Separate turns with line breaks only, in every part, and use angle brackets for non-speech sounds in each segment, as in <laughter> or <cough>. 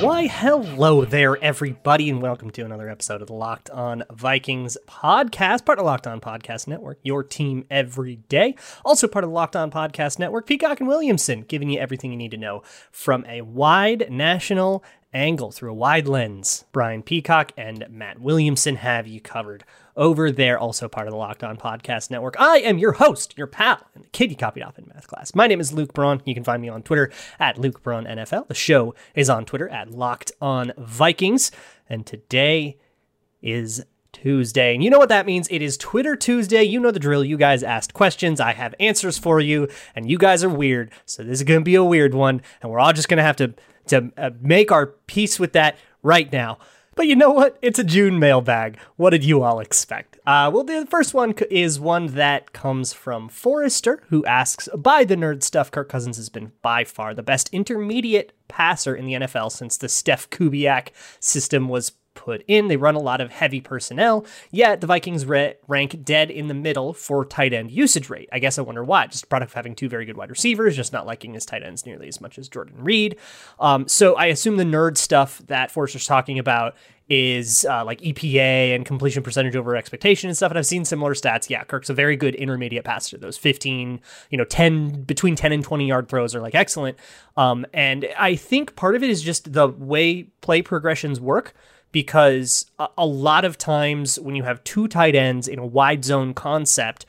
Why, hello there, everybody, and welcome to another episode of the Locked On Vikings podcast, part of Locked On Podcast Network, your team every day. Also part of the Locked On Podcast Network, Peacock and Williamson, giving you everything you need to know from a wide national angle through a wide lens. Brian Peacock and Matt Williamson have you covered over there, also part of the Locked On Podcast Network. I am your host, your pal, and the kid you copied off in math class. My name is Luke Braun. You can find me on Twitter at Luke Braun NFL. The show is on Twitter at Locked On Vikings. And today is Tuesday. And you know what that means? It is Twitter Tuesday. You know the drill. You guys asked questions. I have answers for you, and you guys are weird. So this is going to be a weird one, and we're all just going to have to to uh, make our peace with that right now. But you know what? It's a June mailbag. What did you all expect? Uh, well, the first one is one that comes from Forrester, who asks By the nerd stuff, Kirk Cousins has been by far the best intermediate passer in the NFL since the Steph Kubiak system was put in. They run a lot of heavy personnel, yet the Vikings re- rank dead in the middle for tight end usage rate. I guess I wonder why. Just a product of having two very good wide receivers, just not liking his tight ends nearly as much as Jordan Reed. Um, so I assume the nerd stuff that Forrester's talking about is uh, like EPA and completion percentage over expectation and stuff. And I've seen similar stats. Yeah, Kirk's a very good intermediate passer. Those 15, you know, 10, between 10 and 20 yard throws are like excellent. Um, and I think part of it is just the way play progressions work because a, lot of times when you have two tight ends in a wide zone concept,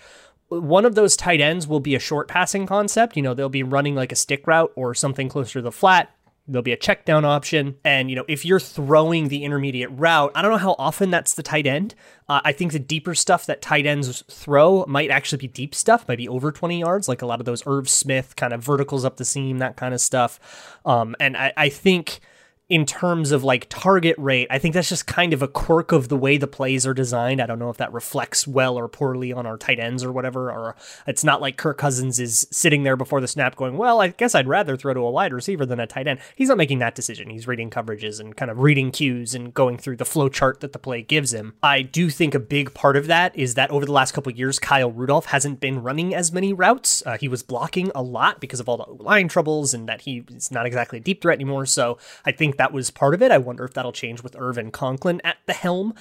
one of those tight ends will be a short passing concept. You know, they'll be running like a stick route or something closer to the flat. There'll be a check down option. And, you know, if you're throwing the intermediate route, I don't know how often that's the tight end. Uh, I think the deeper stuff that tight ends throw might actually be deep stuff, might be over 20 yards, like a lot of those Irv Smith kind of verticals up the seam, that kind of stuff. Um, and I, I think in terms of like target rate, I think that's just kind of a quirk of the way the plays are designed. I don't know if that reflects well or poorly on our tight ends or whatever, or it's not like Kirk Cousins is sitting there before the snap going, well, I guess I'd rather throw to a wide receiver than a tight end. He's not making that decision. He's reading coverages and kind of reading cues and going through the flow chart that the play gives him. I do think a big part of that is that over the last couple years, Kyle Rudolph hasn't been running as many routes. Uh, he was blocking a lot because of all the line troubles and that he's not exactly a deep threat anymore. So I think that was part of it. I wonder if that'll change with Irvin Conklin at the helm.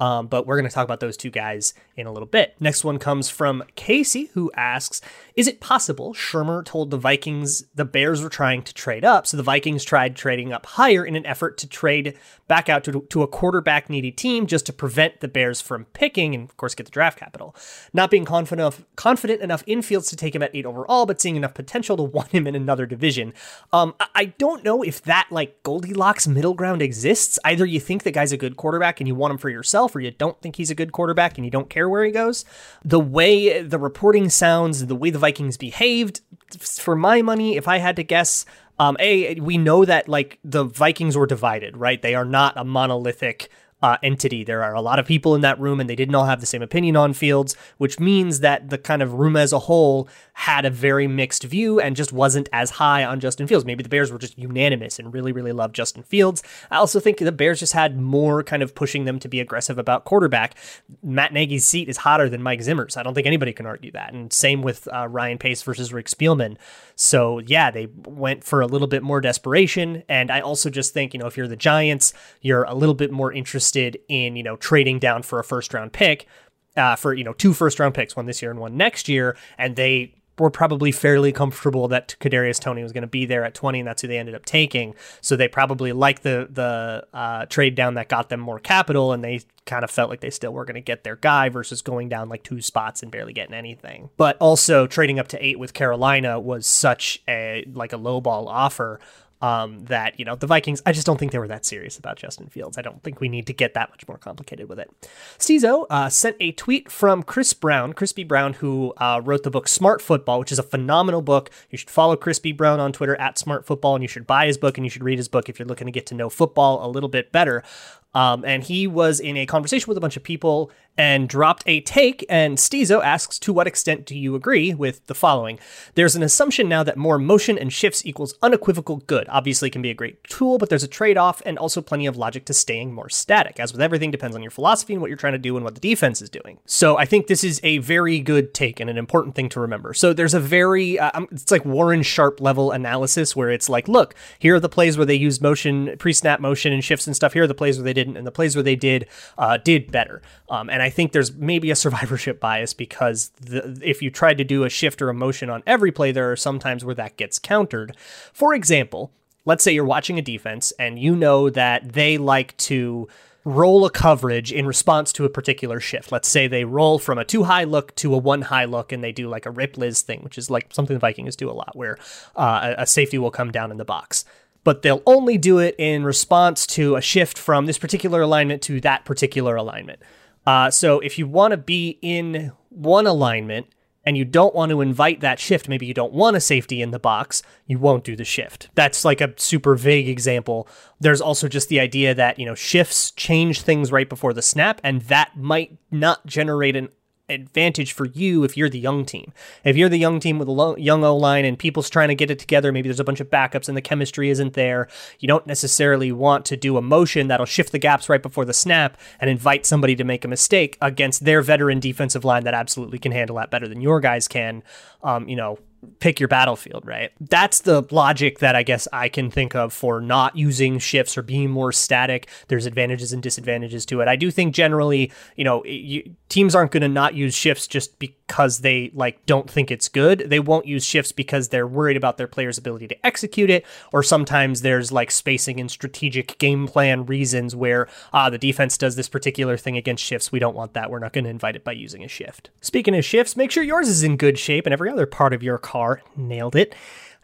Um, but we're going to talk about those two guys in a little bit. Next one comes from Casey, who asks Is it possible Shurmur told the Vikings the Bears were trying to trade up, so the Vikings tried trading up higher in an effort to trade back out to, to a quarterback needy team just to prevent the Bears from picking and, of course, get the draft capital? Not being confident enough, confident enough in Fields to take him at eight overall, but seeing enough potential to want him in another division. Um, I don't know if that, like, Goldilocks middle ground exists. Either you think the guy's a good quarterback and you want him for yourself or you don't think he's a good quarterback and you don't care where he goes. The way the reporting sounds, the way the Vikings behaved, for my money, if I had to guess, um, a we know that like the Vikings were divided, right? They are not a monolithic uh, entity. There are a lot of people in that room, and they didn't all have the same opinion on Fields, which means that the kind of room as a whole had a very mixed view and just wasn't as high on Justin Fields. Maybe the Bears were just unanimous and really, really loved Justin Fields. I also think the Bears just had more kind of pushing them to be aggressive about quarterback. Matt Nagy's seat is hotter than Mike Zimmer's. I don't think anybody can argue that. And same with uh, Ryan Pace versus Rick Spielman. So yeah, they went for a little bit more desperation. And I also just think, you know, if you're the Giants, you're a little bit more interested interested in you know trading down for a first round pick uh, for you know two first round picks, one this year and one next year, and they were probably fairly comfortable that Kadarius Toney was going to be there at 20, and that's who they ended up taking. So they probably liked the the uh, trade down that got them more capital, and they kind of felt like they still were going to get their guy versus going down like two spots and barely getting anything. But also trading up to eight with Carolina was such a like a lowball offer um, that you know the Vikings. I just don't think they were that serious about Justin Fields. I don't think we need to get that much more complicated with it. Stizo uh, sent a tweet from Chris Brown, Crispy Brown, who uh, wrote the book Smart Football, which is a phenomenal book. You should follow Crispy Brown on Twitter at Smart Football, and you should buy his book and you should read his book if you're looking to get to know football a little bit better. Um, and he was in a conversation with a bunch of people and dropped a take. And Stizo asks, To what extent do you agree with the following? There's an assumption now that more motion and shifts equals unequivocal good. Obviously, can be a great tool, but there's a trade off and also plenty of logic to staying more static. As with everything, depends on your philosophy and what you're trying to do and what the defense is doing. So I think this is a very good take and an important thing to remember. So there's a very, uh, um, it's like Warren Sharp level analysis where it's like, look, here are the plays where they used motion, pre snap motion and shifts and stuff. Here are the plays where they didn't, and the plays where they did, uh, did better. Um, and I think there's maybe a survivorship <laughs> bias because the, if you tried to do a shift or a motion on every play, there are some times where that gets countered. For example, let's say you're watching a defense and you know that they like to roll a coverage in response to a particular shift. Let's say they roll from a two high look to a one high look and they do like a rip Liz thing, which is like something the Vikings do a lot, where uh, a safety will come down in the box but they'll only do it in response to a shift from this particular alignment to that particular alignment. Uh, so if you want to be in one alignment and you don't want to invite that shift, maybe you don't want a safety in the box, you won't do the shift. That's like a super vague example. There's also just the idea that, you know, shifts change things right before the snap, and that might not generate an advantage for you if you're the young team. If you're the young team with a young O line and people's trying to get it together, maybe there's a bunch of backups and the chemistry isn't there. You don't necessarily want to do a motion that'll shift the gaps right before the snap and invite somebody to make a mistake against their veteran defensive line that absolutely can handle that better than your guys can. Um, you know, pick your battlefield, right? That's the logic that I guess I can think of for not using shifts or being more static. There's advantages and disadvantages to it. I do think generally, you know, you, teams aren't going to not use shifts just because they like don't think it's good. They won't use shifts because they're worried about their players' ability to execute it, or sometimes there's like spacing and strategic game plan reasons where ah the defense does this particular thing against shifts. We don't want that. We're not going to invite it by using a shift. Speaking of shifts, make sure yours is in good shape and every other part of your car nailed it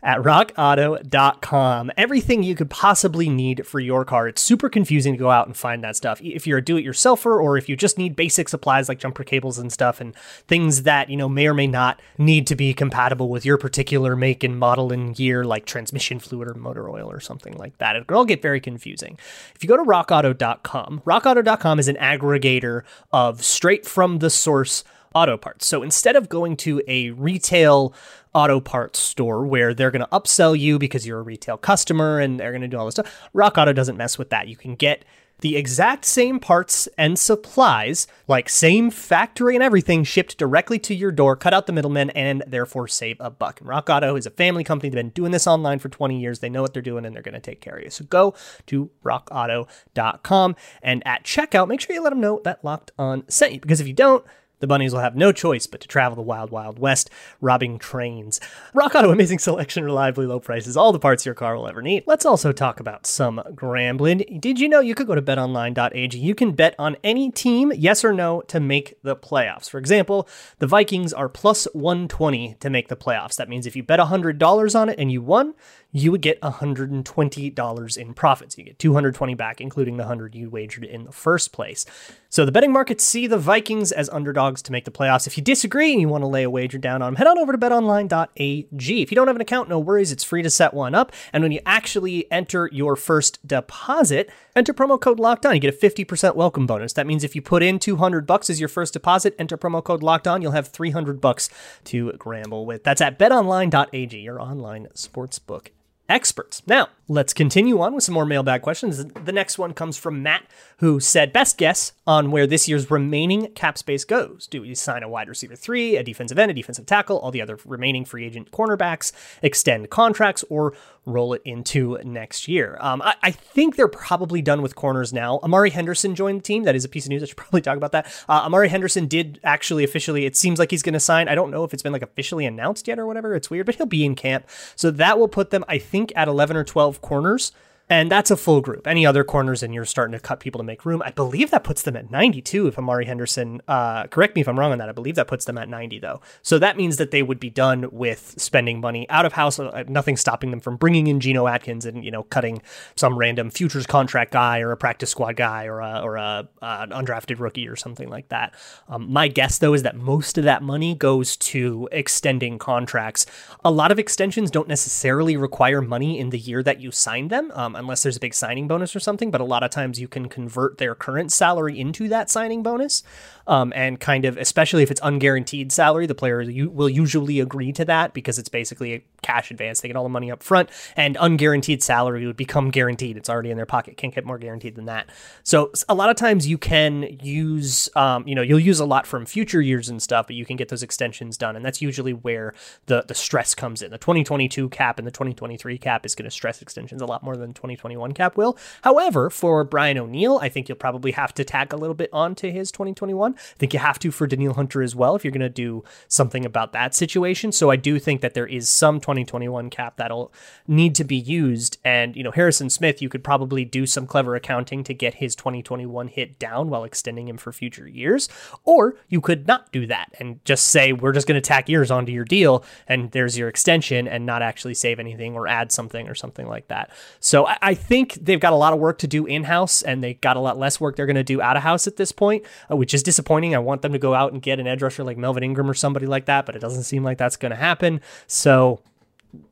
at rockauto.com. Everything you could possibly need for your car. It's super confusing to go out and find that stuff. If you're a do-it-yourselfer or if you just need basic supplies like jumper cables and stuff and things that, you know, may or may not need to be compatible with your particular make and model and year like transmission fluid or motor oil or something like that. It can all get very confusing. If you go to rockauto.com, rockauto.com is an aggregator of straight from the source auto parts. So instead of going to a retail auto parts store where they're going to upsell you because you're a retail customer and they're going to do all this stuff, Rock Auto doesn't mess with that. You can get the exact same parts and supplies, like same factory and everything, shipped directly to your door, cut out the middleman, and therefore save a buck. And Rock Auto is a family company. They've been doing this online for 20 years. They know what they're doing and they're going to take care of you. So go to rockauto.com and at checkout, make sure you let them know that Locked On sent you. Because if you don't, the bunnies will have no choice but to travel the wild, wild west, robbing trains. Rock Auto, amazing selection, reliably low prices, all the parts your car will ever need. Let's also talk about some Grambling. Did you know you could go to betonline.ag? You can bet on any team, yes or no, to make the playoffs. For example, the Vikings are plus 120 to make the playoffs. That means if you bet $100 on it and you won, you would get $120 in profits. You get 220 back, including the 100 you wagered in the first place. So the betting markets see the Vikings as underdogs to make the playoffs. If you disagree and you want to lay a wager down on them, head on over to betonline.ag. If you don't have an account, no worries, it's free to set one up. And when you actually enter your first deposit, enter promo code locked on. You get a 50% welcome bonus. That means if you put in 200 bucks as your first deposit, enter promo code locked on, you'll have 300 bucks to gamble with. That's at betonline.ag, your online sportsbook experts. Now, let's continue on with some more mailbag questions. The next one comes from Matt, who said, Best guess on where this year's remaining cap space goes. Do we sign a wide receiver three, a defensive end, a defensive tackle, all the other remaining free agent cornerbacks, extend contracts, or roll it into next year? Um, I, I, think they're probably done with corners now. Amari Henderson joined the team. That is a piece of news. I should <laughs> probably talk about that. Uh, Amari Henderson did actually officially, it seems like he's going to sign. I don't know if it's been like officially announced yet or whatever. It's weird, but he'll be in camp. So that will put them, I think, at 11 or 12 corners. And that's a full group. Any other corners, and you're starting to cut people to make room. I believe that puts them at 92. If Amari Henderson, uh, correct me if I'm wrong on that. I believe that puts them at 90 though. So that means that they would be done with spending money out of house. Uh, nothing stopping them from bringing in Geno Atkins and you know cutting some random futures contract guy or a practice squad guy or a, or a uh, undrafted rookie or something like that. Um, my guess though is that most of that money goes to extending contracts. A lot of extensions don't necessarily require money in the year that you signed them. Um, unless there's a big signing bonus or something. But a lot of times you can convert their current salary into that signing bonus, um, and kind of, especially if it's unguaranteed salary, the player will usually agree to that because it's basically a cash advance. They get all the money up front, and unguaranteed salary would become guaranteed. It's already in their pocket. Can't get more guaranteed than that. So a lot of times you can use, um, you know, you'll use a lot from future years and stuff, but you can get those extensions done, and that's usually where the the stress comes in. The 2022 cap and the 2023 cap is going to stress extensions a lot more than 2021 cap will. However, for Brian O'Neill, I think you'll probably have to tack a little bit onto his 2021. I think you have to for Danielle Hunter as well if you're going to do something about that situation. So I do think that there is some 2021 cap that'll need to be used. And, you know, Harrison Smith, you could probably do some clever accounting to get his 2021 hit down while extending him for future years. Or you could not do that and just say, we're just going to tack years onto your deal and there's your extension and not actually save anything or add something or something like that. So I, think they've got a lot of work to do in house and they got a lot less work they're going to do out of house at this point, uh, which is disappointing. I want them to go out and get an edge rusher like Melvin Ingram or somebody like that, but it doesn't seem like that's going to happen. So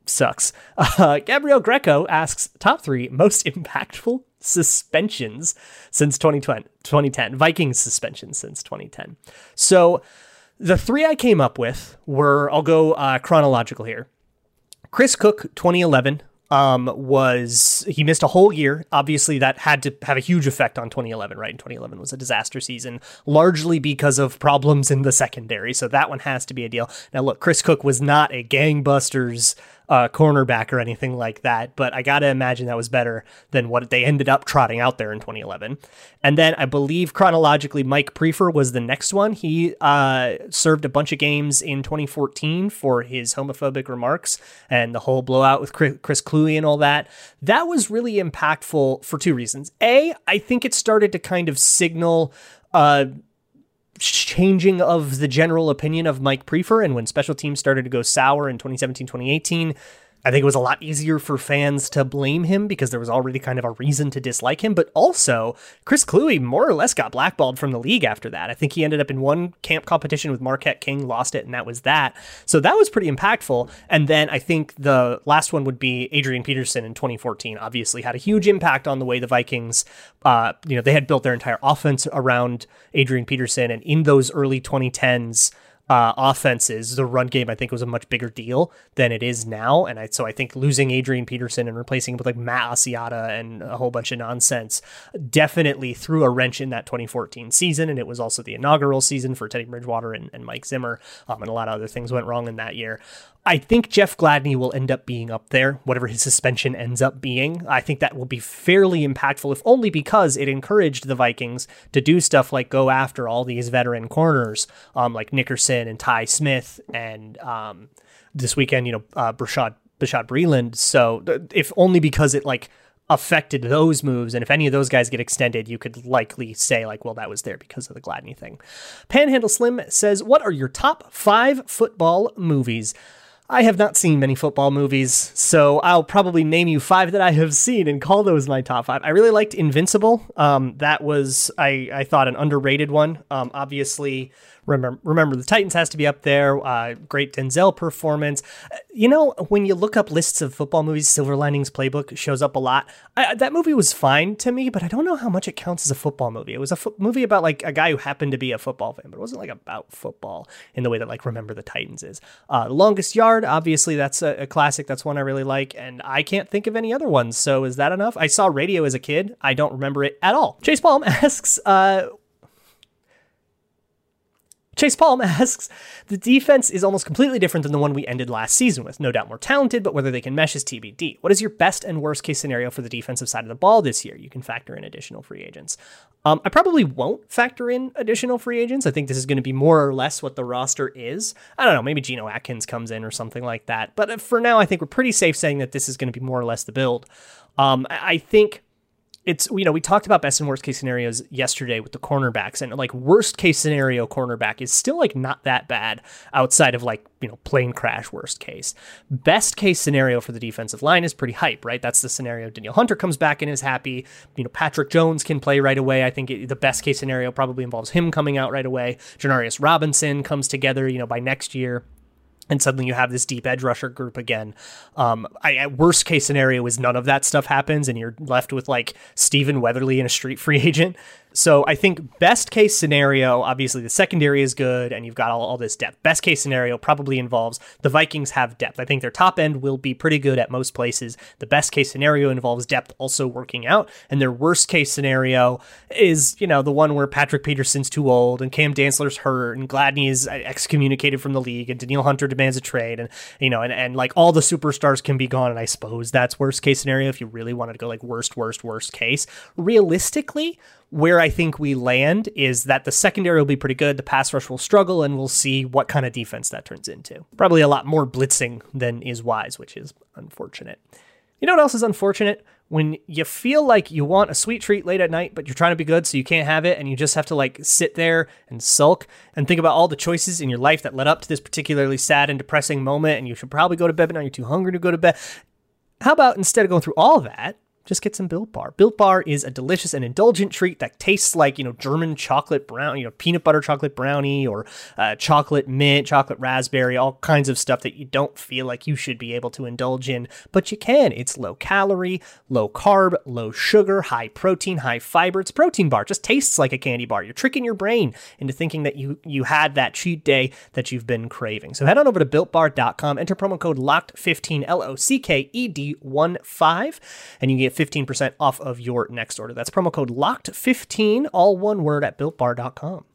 sucks. <laughs> Uh, Gabriel Greco asks top three most <laughs> impactful suspensions since 2010, 2010. Vikings suspensions since 2010. So the three I came up with were, I'll go uh, chronological here. Chris Cook, 2011, um, was he missed a whole year. Obviously, that had to have a huge effect on 2011, right? And 2011 was a disaster season, largely because of problems in the secondary. So that one has to be a deal. Now, look, Chris Cook was not a gangbusters uh, cornerback or anything like that, but I got to imagine that was better than what they ended up trotting out there in 2011. And then I believe chronologically, Mike Priefer was the next one. He uh, served a bunch of games in 2014 for his homophobic remarks and the whole blowout with Chris Kluwe and all that. That was really impactful for two reasons. A, I think it started to kind of signal. Uh, changing of the general opinion of Mike Priefer. And when special teams started to go sour in 2017, 2018, I think it was a lot easier for fans to blame him because there was already kind of a reason to dislike him. But also, Chris Kluwe more or less got blackballed from the league after that. I think he ended up in one camp competition with Marquette King, lost it, and that was that. So that was pretty impactful. And then I think the last one would be Adrian Peterson in 2014. Obviously, had a huge impact on the way the Vikings, uh, you know, they had built their entire offense around Adrian Peterson. And in those early 2010s, uh, offenses, the run game I think was a much bigger deal than it is now, and I, so I think losing Adrian Peterson and replacing him with like Matt Asiata and a whole bunch of nonsense definitely threw a wrench in that 2014 season, and it was also the inaugural season for Teddy Bridgewater and, and Mike Zimmer, um, and a lot of other things went wrong in that year. I think Jeff Gladney will end up being up there, whatever his suspension ends up being. I think that will be fairly impactful, if only because it encouraged the Vikings to do stuff like go after all these veteran corners, um, like Nickerson and Tye Smith, and um, this weekend, you know, uh, Bashaud Breeland. So, if only because it like affected those moves. And if any of those guys get extended, you could likely say, like, well, that was there because of the Gladney thing. Panhandle Slim says, What are your top five football movies? I have not seen many football movies, so I'll probably name you five that I have seen and call those my top five. I really liked Invincible. Um, that was I I thought an underrated one. Um, obviously, Remember, remember the Titans has to be up there. Uh, great Denzel performance. You know, when you look up lists of football movies, Silver Linings Playbook shows up a lot. I, that movie was fine to me, but I don't know how much it counts as a football movie. It was a fo- movie about like a guy who happened to be a football fan, but it wasn't like about football in the way that like Remember the Titans is. Uh, Longest Yard, obviously, that's a, a classic. That's one I really like, and I can't think of any other ones. So is that enough? I saw Radio as a kid. I don't remember it at all. Chase Palm <laughs> asks, uh, Chase Palm <laughs> asks, the defense is almost completely different than the one we ended last season with. No doubt more talented, but whether they can mesh is TBD. What is your best and worst case scenario for the defensive side of the ball this year? You can factor in additional free agents. Um, I probably won't factor in additional free agents. I think this is going to be more or less what the roster is. I don't know, maybe Geno Atkins comes in or something like that. But uh, for now, I think we're pretty safe saying that this is going to be more or less the build. Um, I think it's you know we talked about best and worst case scenarios yesterday with the cornerbacks and like worst case scenario cornerback is still like not that bad outside of like you know plane crash worst case. Best case scenario for the defensive line is pretty hype right? That's the scenario Danielle Hunter comes back and is happy. You know Patrick Jones can play right away. I think it, the best case scenario probably involves him coming out right away. Janarius Robinson comes together you know by next year and suddenly you have this deep edge rusher group again. Um, I, worst case scenario is none of that stuff happens, and you're left with like Stephen Weatherly and a street free <laughs> agent. So I think best case scenario, obviously the secondary is good and you've got all, all this depth. Best case scenario probably involves the Vikings have depth. I think their top end will be pretty good at most places. The best case scenario involves depth also working out. And their worst case scenario is, you know, the one where Patrick Peterson's too old and Cam Dantzler's hurt and Gladney is uh, excommunicated from the league and Danielle Hunter demands a trade and, you know, and, and like all the superstars can be gone. And I suppose that's worst case scenario if you really wanted to go like worst, worst, worst case. Realistically, where I think we land is that the secondary will be pretty good, the pass rush will struggle, and we'll see what kind of defense that turns into. Probably a lot more blitzing than is wise, which is unfortunate. You know what else is unfortunate? When you feel like you want a sweet treat late at night, but you're trying to be good, so you can't have it, and you just have to like sit there and sulk and think about all the choices in your life that led up to this particularly sad and depressing moment, and you should probably go to bed, but now you're too hungry to go to bed. How about instead of going through all that, just get some Built Bar. Built Bar is a delicious and indulgent treat that tastes like, you know, German chocolate brown, you know, peanut butter chocolate brownie or uh, chocolate mint, chocolate raspberry, all kinds of stuff that you don't feel like you should be able to indulge in, but you can. It's low calorie, low carb, low sugar, high protein, high fiber. It's protein bar. It just tastes like a candy bar. You're tricking your brain into thinking that you you had that cheat day that you've been craving. So head on over to builtbar.com, enter promo code LOCKED15 L O C K E D 1 5 and you get 15% off of your next order. That's promo code LOCKED15, all one word at builtbar.com.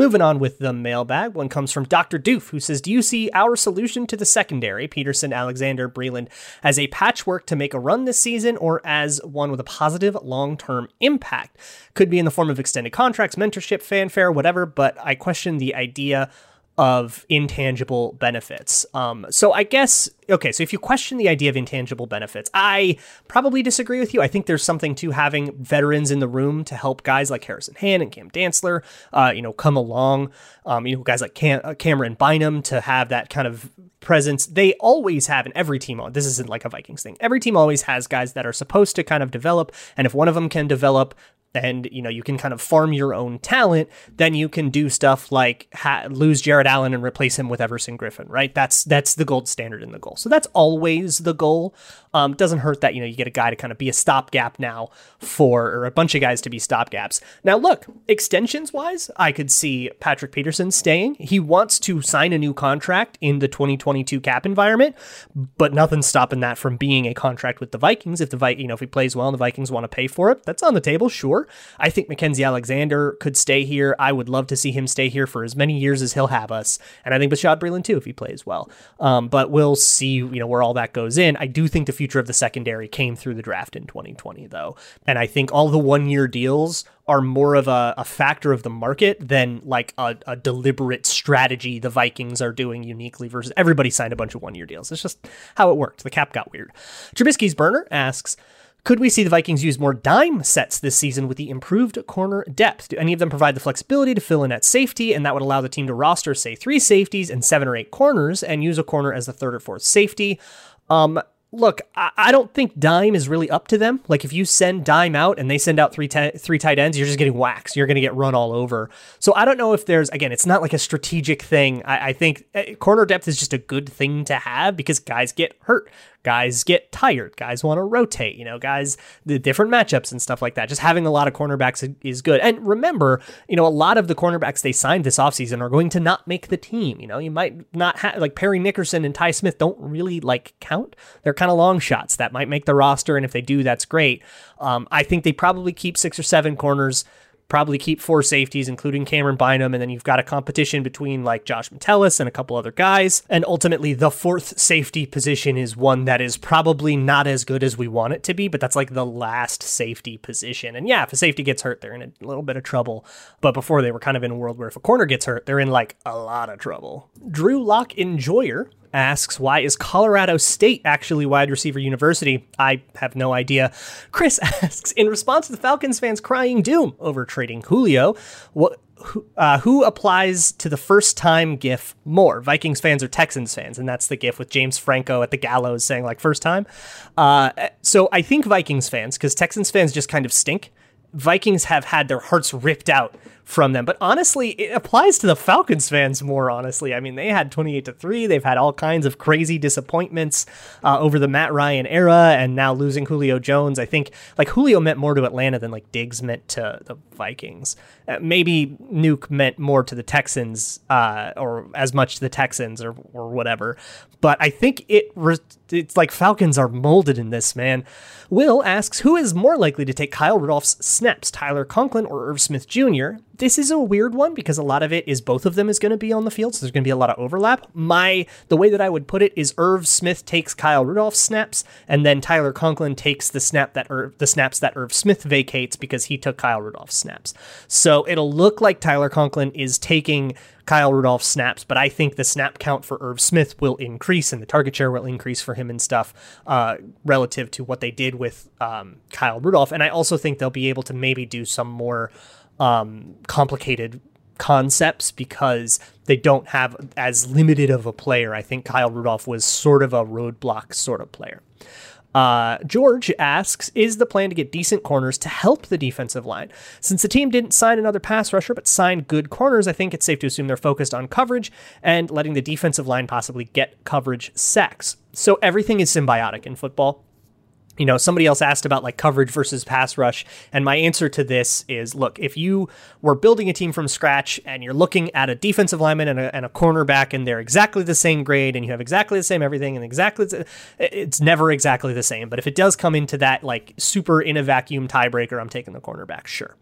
Moving on with the mailbag, one comes from Dr. Doof, who says, Do you see our solution to the secondary, Peterson, Alexander, Breeland, as a patchwork to make a run this season or as one with a positive long term impact? Could be in the form of extended contracts, mentorship, fanfare, whatever, but I question the idea of intangible benefits. Um, so I guess okay. So if you question the idea of intangible benefits, I probably disagree with you. I think there's something to having veterans in the room to help guys like Harrison Hand and Cam Dantzler, uh, you know, come along. Um, you know, guys like Cam- uh, Camryn Bynum to have that kind of presence. They always have in every team. This isn't like a Vikings thing. Every team always has guys that are supposed to kind of develop, and if one of them can develop, and you know you can kind of farm your own talent, then you can do stuff like ha- lose Jared Allen and replace him with Everson Griffen right? That's that's the gold standard in the goal. So that's always the goal. Um, doesn't hurt that you know you get a guy to kind of be a stopgap now for or a bunch of guys to be stopgaps. Now look, extensions wise, I could see Patrick Peterson staying. He wants to sign a new contract in the 2022 cap environment, but nothing's stopping that from being a contract with the Vikings. If the you know if he plays well and the Vikings want to pay for it, that's on the table, sure. I think Mackensie Alexander could stay here. I would love to see him stay here for as many years as he'll have us, and I think Bashaud Breeland too if he plays well. Um, but we'll see you know where all that goes in. I do think the future of the secondary came through the draft in 2020, though. And I think all the one year deals are more of a, a, factor of the market than like a, a, deliberate strategy the Vikings are doing uniquely versus everybody signed a bunch of one year deals. It's just how it worked. The cap got weird. Trubisky's burner asks, could we see the Vikings use more dime sets this season with the improved corner depth? Do any of them provide the flexibility to fill in at safety, and that would allow the team to roster, say, three safeties and seven or eight corners, and use a corner as the third or fourth safety? Um, look, I, don't think Dime is really up to them. Like if you send Dime out and they send out three three tight ends, you're just getting waxed. You're going to get run all over. So I don't know if there's again, it's not like a strategic thing. I, I think eh, corner depth is just a good thing to have because guys get hurt guys get tired. Guys want to rotate you know guys the different matchups and stuff like that. Just having a lot of cornerbacks is good. And remember you know a lot of the cornerbacks they signed this offseason are going to not make the team you know? You might not have like Parry Nickerson and Tye Smith don't really like count. They're kind of long shots. That might make the roster and if they do that's great. Um, I think they probably keep six or seven corners probably keep four safeties, including Camryn Bynum, and then you've got a competition between like Josh Metellus and a couple other guys. And ultimately, the fourth safety position is one that is probably not as good as we want it to be, but that's like the last safety position. And yeah, if a safety gets hurt, they're in a little bit of trouble. But before they were kind of in a world where if a corner gets hurt, they're in like a lot of trouble. Drew Lock Enjoyer asks, why is Colorado State actually wide receiver university? I have no idea. Chris <laughs> asks, in response to the Falcons fans crying doom over trading Julio, what who, uh, who applies to the first time gif more vikings fans or texans fans and that's the gif with james franco at the gallows saying like first time uh, so i think vikings fans because texans fans just kind of stink vikings have had their hearts ripped out from them. But honestly, it applies to the Falcons fans more honestly. I mean, they had 28 to 3. They've had all kinds of crazy disappointments uh, over the Matt Ryan era and now losing Julio Jones. I think like Julio meant more to Atlanta than like Diggs meant to the Vikings. Uh, maybe Nuke meant more to the Texans uh, or as much to the Texans or or whatever. But I think it re- it's like Falcons are molded in this, man. Will asks who is more likely to take Kyle Rudolph's snaps, Tyler Conklin or Irv Smith Jr. This is a weird one because a lot of it is both of them is going to be on the field, so there's going to be a lot of overlap. My the way that I would put it is Irv Smith takes Kyle Rudolph's snaps, and then Tyler Conklin takes the snap that Irv, the snaps that Irv Smith vacates because he took Kyle Rudolph's snaps. So it'll look like Tyler Conklin is taking Kyle Rudolph snaps, but I think the snap count for Irv Smith will increase and the target share will increase for him and stuff uh, relative to what they did with um, Kyle Rudolph. And I also think they'll be able to maybe do some more um, complicated concepts because they don't have as limited of a player. I think Kyle Rudolph was sort of a roadblock sort of player. Uh, George asks, is the plan to get decent corners to help the defensive line? Since the team didn't sign another pass rusher but signed good corners, I think it's safe to assume they're focused on coverage and letting the defensive line possibly get coverage sacks. So everything is symbiotic in football you know, somebody else asked about like coverage versus pass rush. And my answer to this is look, if you were building a team from scratch and you're looking at a defensive lineman and a, and a cornerback and they're exactly the same grade and you have exactly the same everything and exactly, it's never exactly the same. But if it does come into that like super in a vacuum tiebreaker, I'm taking the cornerback, sure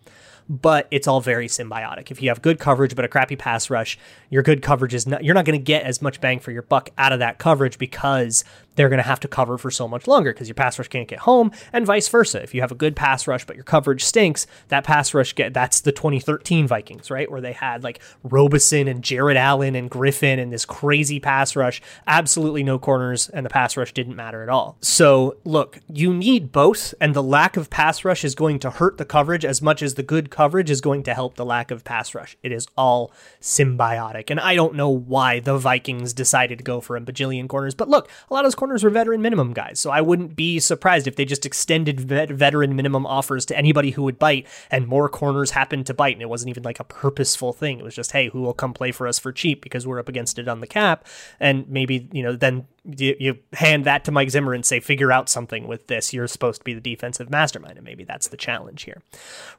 but it's all very symbiotic. If you have good coverage but a crappy pass rush, your good coverage is not you're not going to get as much bang for your buck out of that coverage because they're going to have to cover for so much longer because your pass rush can't get home, and vice versa. If you have a good pass rush but your coverage stinks, that pass rush get that's the 2013 Vikings, right, where they had like Robison and Jared Allen and Griffen and this crazy pass rush, absolutely no corners, and the pass rush didn't matter at all. So look, you need both, and the lack of pass rush is going to hurt the coverage as much as the good coverage is going to help the lack of pass rush. It is all symbiotic, and I don't know why the Vikings decided to go for a bajillion corners, but look, a lot of those corners corners were veteran minimum guys. So I wouldn't be surprised if they just extended vet- veteran minimum offers to anybody who would bite and more corners happened to bite. And it wasn't even like a purposeful thing. It was just, hey, who will come play for us for cheap because we're up against it on the cap? And maybe, you know, then you, you hand that to Mike Zimmer and say, figure out something with this. You're supposed to be the defensive mastermind, and maybe that's the challenge here.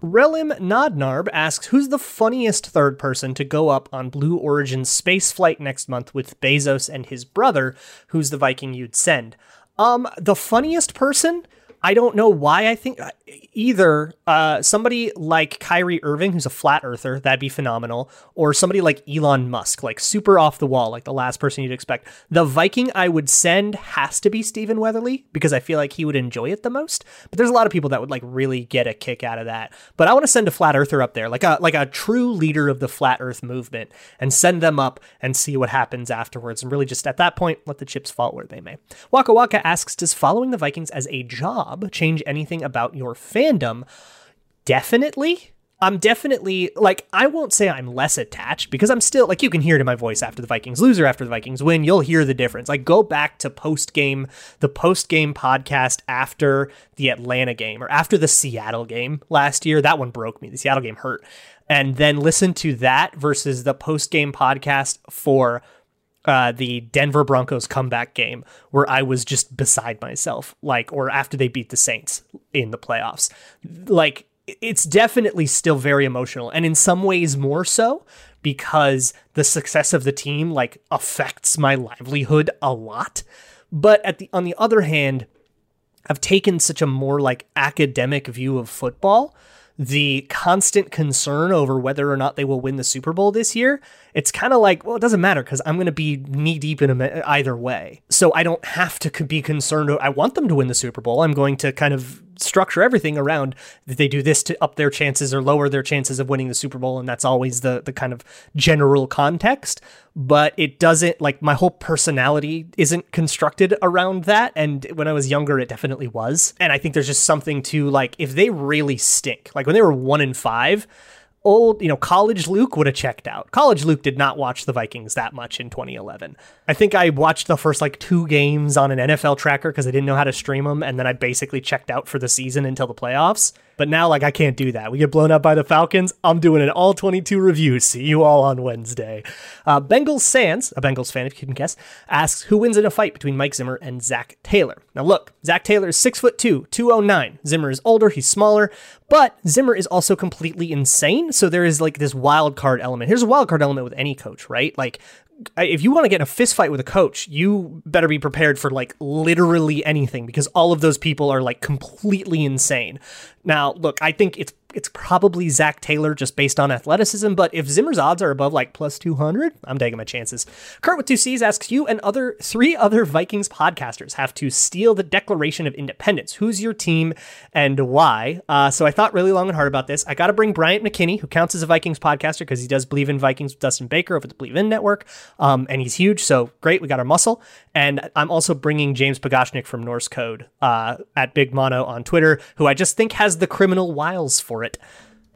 Relim Nodnarb asks, who's the funniest third person to go up on Blue Origin's space flight next month with Bezos and his brother? Who's the Viking you'd send? Um, the funniest person I don't know why I think uh, either uh, somebody like Kyrie Irving, who's a flat earther, that'd be phenomenal, or somebody like Elon Musk, like super off the wall, like the last person you'd expect. The Viking I would send has to be Stephen Weatherly because I feel like he would enjoy it the most. But there's a lot of people that would like really get a kick out of that. But I want to send a flat earther up there, like a like a true leader of the flat earth movement, and send them up and see what happens afterwards. And really just at that point, let the chips fall where they may. Waka Waka asks, does following the Vikings as a job job change anything about your fandom? Definitely. I'm definitely like I won't say I'm less attached because I'm still like you can hear it in my voice after the Vikings lose or after the Vikings win, you'll hear the difference. Like go back to post game, the post game podcast after the Atlanta game or after the Seattle game last year. That one broke me. The Seattle game hurt. And then listen to that versus the post game podcast for uh, the Denver Broncos comeback game where I was just beside myself, like, or after they beat the Saints in the playoffs. Like, it's definitely still very emotional, and in some ways more so because the success of the team like affects my livelihood a lot. But at the on the other hand, I've taken such a more like academic view of football the constant concern over whether or not they will win the Super Bowl this year, it's kind of like, well, it doesn't matter because I'm going to be knee deep in them either way. So I don't have to be concerned. I want them to win the Super Bowl. I'm going to kind of structure everything around that they do this to up their chances or lower their chances of winning the Super Bowl, and that's always the the kind of general context. But it doesn't like my whole personality isn't constructed around that. And when I was younger, it definitely was. And I think there's just something to like if they really stink, like when they were one in five old, you know, college Luke would have checked out. College Luke did not watch the Vikings that much in 2011. I think I watched the first like two games on an NFL tracker because I didn't know how to stream them, and then I basically checked out for the season until the playoffs. But now, like, I can't do that. We get blown up by the Falcons. I'm doing an all 22 review. See you all on Wednesday. Uh, Bengals Sands, a Bengals fan, if you couldn't guess, asks who wins in a fight between Mike Zimmer and Zac Taylor. Now, look, Zac Taylor is six foot two, 209. Zimmer is older, he's smaller, but Zimmer is also completely insane. So there is like this wild card element. Here's a wild card element with any coach, right? Like if you want to get in a fist fight with a coach, you better be prepared for like literally anything because all of those people are like completely insane. Now, look, I think it's it's probably Zac Taylor just based on athleticism, but if Zimmer's odds are above like plus 200, I'm taking my chances. Kurt with two C's asks you and other three other Vikings podcasters have to steal the Declaration of Independence. Who's your team and why? Uh, so I thought really long and hard about this. I got to bring Bryant McKinney, who counts as a Vikings podcaster because he does believe in Vikings with Dustin Baker over the Believe In Network, um, and he's huge. So great, we got our muscle. And I'm also bringing James Pagashnik from Norse Code uh, at Big Mono on Twitter, who I just think has the criminal wiles for it.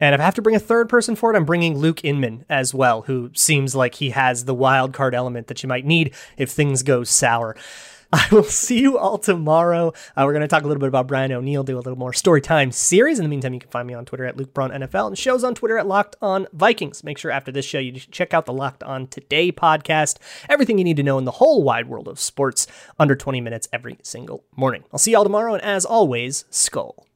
And if I have to bring a third person for it, I'm bringing Luke Inman as well, who seems like he has the wild card element that you might need if things go sour. <laughs> I will see you all tomorrow. Uh, we're going to talk a little bit about Brian O'Neill, do a little more story time series. In the meantime, you can find me on Twitter at Luke Braun NFL and shows on Twitter at Locked On Vikings. Make sure after this show you check out the Locked On Today podcast. Everything you need to know in the whole wide world of sports under 20 minutes every single morning. I'll see y'all tomorrow, and as always, Skull.